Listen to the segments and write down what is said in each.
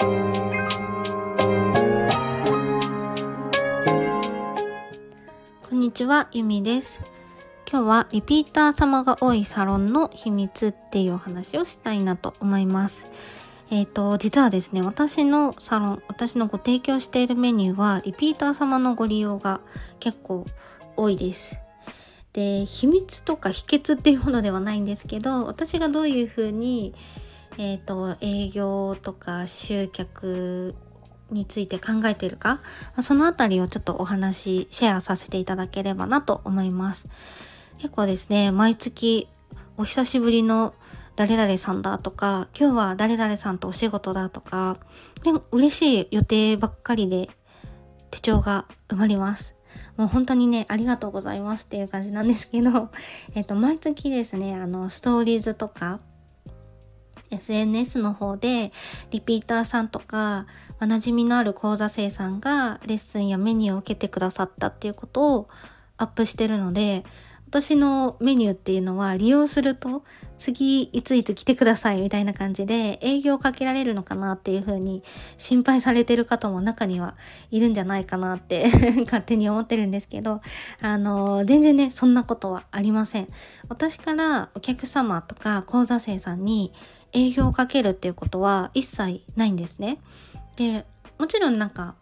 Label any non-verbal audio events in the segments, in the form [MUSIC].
こんにちは、ゆみです。今日はリピーター様が多いサロンの秘密っていうお話をしたいなと思います。えっ、ー、と、実はですね、私のサロン、私のご提供しているメニューは、リピーター様のご利用が結構多いです。で、秘密とか秘訣っていうものではないんですけど、私がどういうふうに、え、ー、と、営業とか集客について考えてるか、そのあたりをちょっとお話、シェアさせていただければなと思います。結構ですね、毎月お久しぶりの誰々さんだとか、今日は誰々さんとお仕事だとか、でも嬉しい予定ばっかりで手帳が埋まります。もう本当にね、ありがとうございますっていう感じなんですけど、[LAUGHS] えっと、毎月ですね、あの、ストーリーズとか、SNS の方でリピーターさんとか、おなじみのある講座生さんがレッスンやメニューを受けてくださったっていうことをアップしてるので、私のメニューっていうのは利用すると次いついつ来てくださいみたいな感じで営業かけられるのかなっていう風に心配されてる方も中にはいるんじゃないかなって [LAUGHS] 勝手に思ってるんですけど、あの、全然ね、そんなことはありません。私からお客様とか講座生さんに営業をかけるっていうことは一切ないんですね。で、もちろんなんか、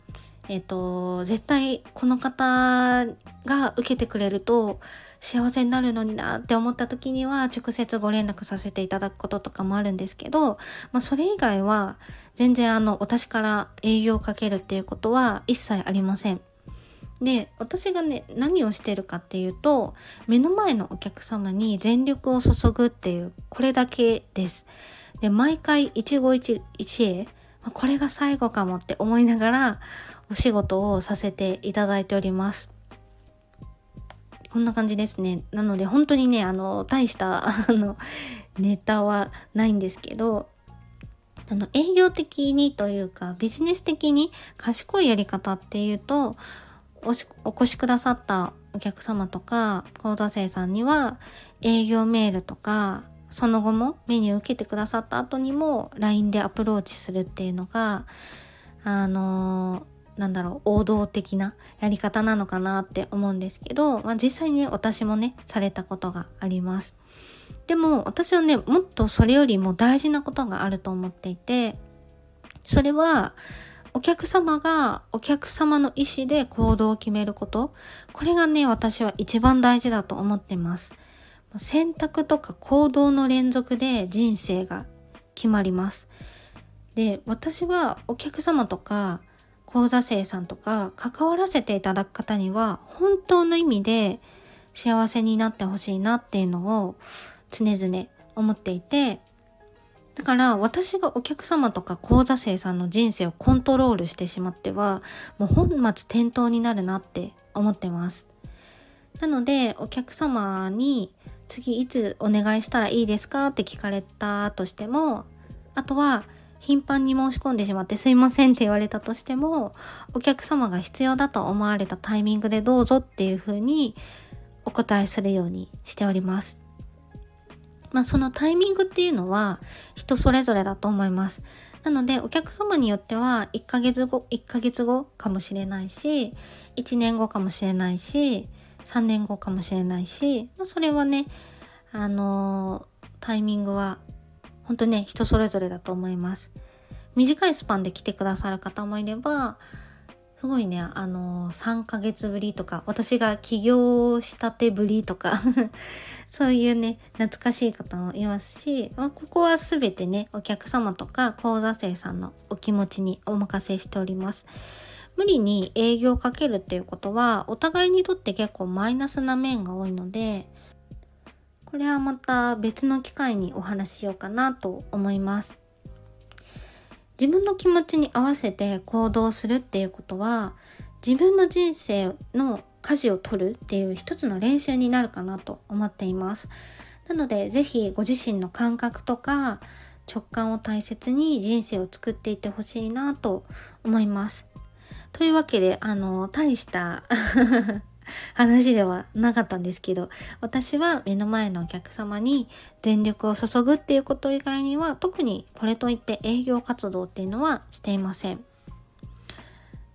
えっ、ー、と、絶対この方が受けてくれると幸せになるのになって思った時には直接ご連絡させていただくこととかもあるんですけど、まあそれ以外は全然あの私から営業をかけるっていうことは一切ありません。で、私がね、何をしてるかっていうと、目の前のお客様に全力を注ぐっていう、これだけです。で、毎回一期一会、これが最後かもって思いながらお仕事をさせていただいております。こんな感じですね。なので本当にね、あの、大したあの、ネタはないんですけど、あの、営業的にというか、ビジネス的に賢いやり方っていうと、お越しくださったお客様とか、講座生さんには、営業メールとか、その後もメニュー受けてくださった後にも LINE でアプローチするっていうのが、あのー、なんだろう、王道的なやり方なのかなって思うんですけど、まあ、実際に私もね、されたことがあります。でも私はね、もっとそれよりも大事なことがあると思っていて、それは、お客様がお客様の意思で行動を決めること。これがね、私は一番大事だと思ってます。選択とか行動の連続で人生が決まります。で、私はお客様とか講座生さんとか関わらせていただく方には本当の意味で幸せになってほしいなっていうのを常々思っていて、だから私がお客様とか講座生さんの人生をコントロールしてしまってはもう本末転倒になるなって思ってます。なのでお客様に次いつお願いしたらいいですかって聞かれたとしても、あとは頻繁に申し込んでしまってすいませんって言われたとしても、お客様が必要だと思われたタイミングでどうぞっていうふうにお答えするようにしております。まあそのタイミングっていうのは人それぞれだと思います。なのでお客様によっては1ヶ月後、1ヶ月後かもしれないし、1年後かもしれないし、3年後かもしれないし、まあ、それはね、あのー、タイミングは本当ね、人それぞれだと思います。短いスパンで来てくださる方もいれば、すごいね、あの、3ヶ月ぶりとか、私が起業したてぶりとか [LAUGHS] そういうね、懐かしい方もいますし、まあ、ここは全てね、お客様とか講座生さんのお気持ちにお任せしております。無理に営業をかけるっていうことはお互いにとって結構マイナスな面が多いのでこれはまた別の機会にお話ししようかなと思います自分の気持ちに合わせて行動するっていうことは自分の人生の舵を取るっていう一つの練習になるかなと思っています。なのでぜひご自身の感覚とか直感を大切に人生を作っていってほしいなと思います。というわけで、あの、大した [LAUGHS] 話ではなかったんですけど、私は目の前のお客様に全力を注ぐっていうこと以外には、特にこれといって営業活動っていうのはしていません。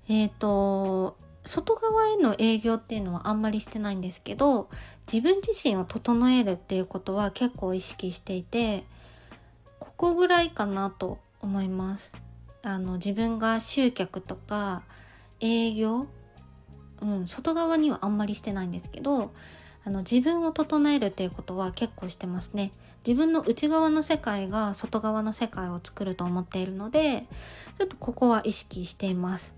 えっ、ー、と、外側への営業っていうのはあんまりしてないんですけど、自分自身を整えるっていうことは結構意識していて、ここぐらいかなと思います。あの、自分が集客とか営業うん、外側にはあんまりしてないんですけどあの自分を整えるっていうことは結構してますね自分の内側の世界が外側の世界を作ると思っているのでちょっとここは意識しています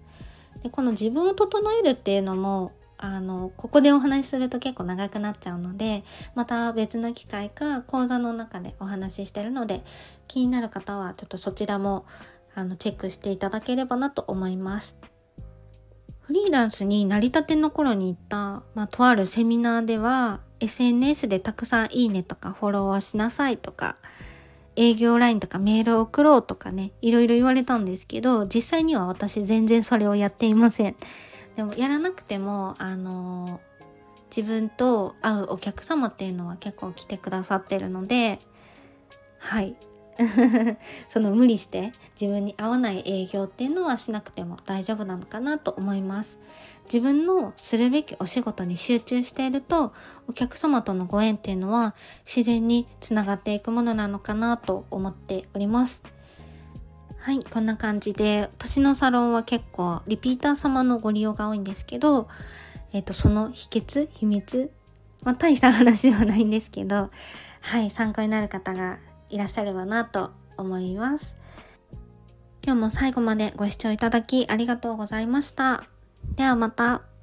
でこの自分を整えるっていうのもあのここでお話しすると結構長くなっちゃうのでまた別の機会か講座の中でお話ししてるので気になる方はちょっとそちらもあのチェックしていただければなと思います。フリーランスになりたての頃に行った、まあ、とあるセミナーでは SNS でたくさんいいねとかフォローしなさいとか営業ラインとかメールを送ろうとかねいろいろ言われたんですけど実際には私全然それをやっていません。でもやらなくてもあの自分と会うお客様っていうのは結構来てくださってるのではい。その無理して自分に合わない営業っていうのはしなくても大丈夫なのかなと思います。自分のするべきお仕事に集中しているとお客様とのご縁っていうのは自然につながっていくものなのかなと思っております。はいこんな感じで私のサロンは結構リピーター様のご利用が多いんですけどえっ、ー、とその秘訣秘密まあ大した話ではないんですけどはい参考になる方がいらっしゃればなと思います。今日も最後までご視聴いただきありがとうございました。ではまた。